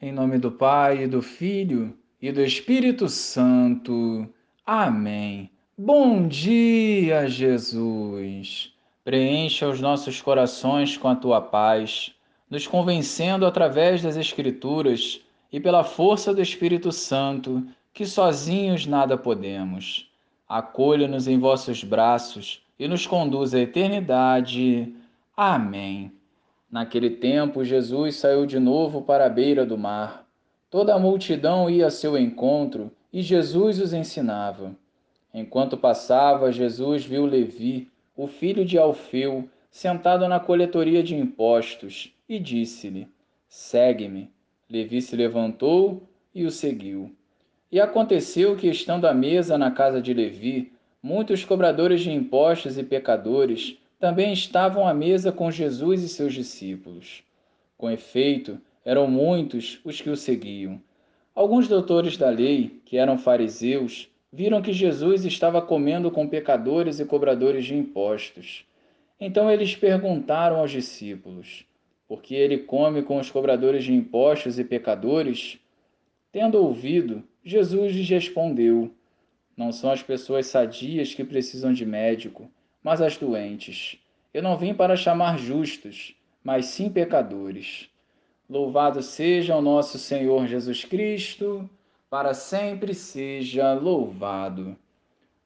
Em nome do Pai, do Filho e do Espírito Santo. Amém. Bom dia, Jesus. Preencha os nossos corações com a tua paz, nos convencendo através das Escrituras e pela força do Espírito Santo que sozinhos nada podemos. Acolha-nos em vossos braços e nos conduz à eternidade. Amém. Naquele tempo, Jesus saiu de novo para a beira do mar. Toda a multidão ia a seu encontro e Jesus os ensinava. Enquanto passava, Jesus viu Levi, o filho de Alfeu, sentado na coletoria de impostos, e disse-lhe: Segue-me. Levi se levantou e o seguiu. E aconteceu que, estando à mesa na casa de Levi, muitos cobradores de impostos e pecadores também estavam à mesa com Jesus e seus discípulos. Com efeito, eram muitos os que o seguiam. Alguns doutores da lei, que eram fariseus, viram que Jesus estava comendo com pecadores e cobradores de impostos. Então eles perguntaram aos discípulos: Por que ele come com os cobradores de impostos e pecadores? Tendo ouvido, Jesus lhes respondeu: Não são as pessoas sadias que precisam de médico mas as doentes. Eu não vim para chamar justos, mas sim pecadores. Louvado seja o nosso Senhor Jesus Cristo, para sempre seja louvado.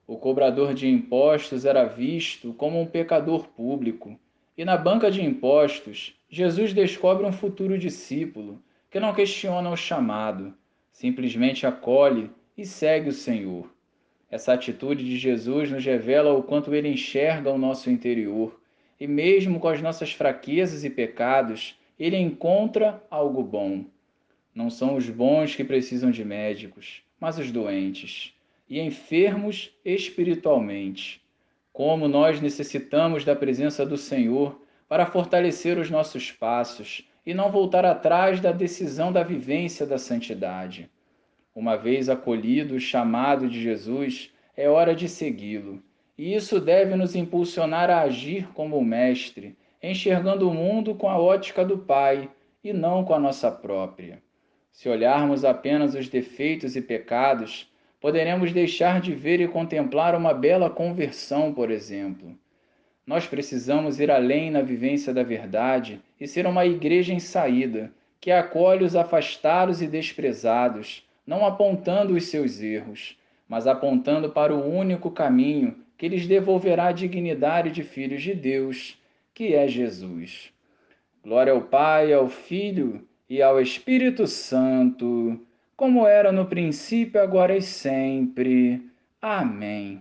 O cobrador de impostos era visto como um pecador público, e na banca de impostos, Jesus descobre um futuro discípulo que não questiona o chamado, simplesmente acolhe e segue o Senhor. Essa atitude de Jesus nos revela o quanto ele enxerga o nosso interior e, mesmo com as nossas fraquezas e pecados, ele encontra algo bom. Não são os bons que precisam de médicos, mas os doentes e enfermos espiritualmente. Como nós necessitamos da presença do Senhor para fortalecer os nossos passos e não voltar atrás da decisão da vivência da santidade. Uma vez acolhido o chamado de Jesus, é hora de segui-lo. E isso deve nos impulsionar a agir como o Mestre, enxergando o mundo com a ótica do Pai e não com a nossa própria. Se olharmos apenas os defeitos e pecados, poderemos deixar de ver e contemplar uma bela conversão, por exemplo. Nós precisamos ir além na vivência da verdade e ser uma igreja em saída, que acolhe os afastados e desprezados, não apontando os seus erros, mas apontando para o único caminho que lhes devolverá a dignidade de filhos de Deus, que é Jesus. Glória ao Pai, ao Filho e ao Espírito Santo, como era no princípio, agora e sempre. Amém.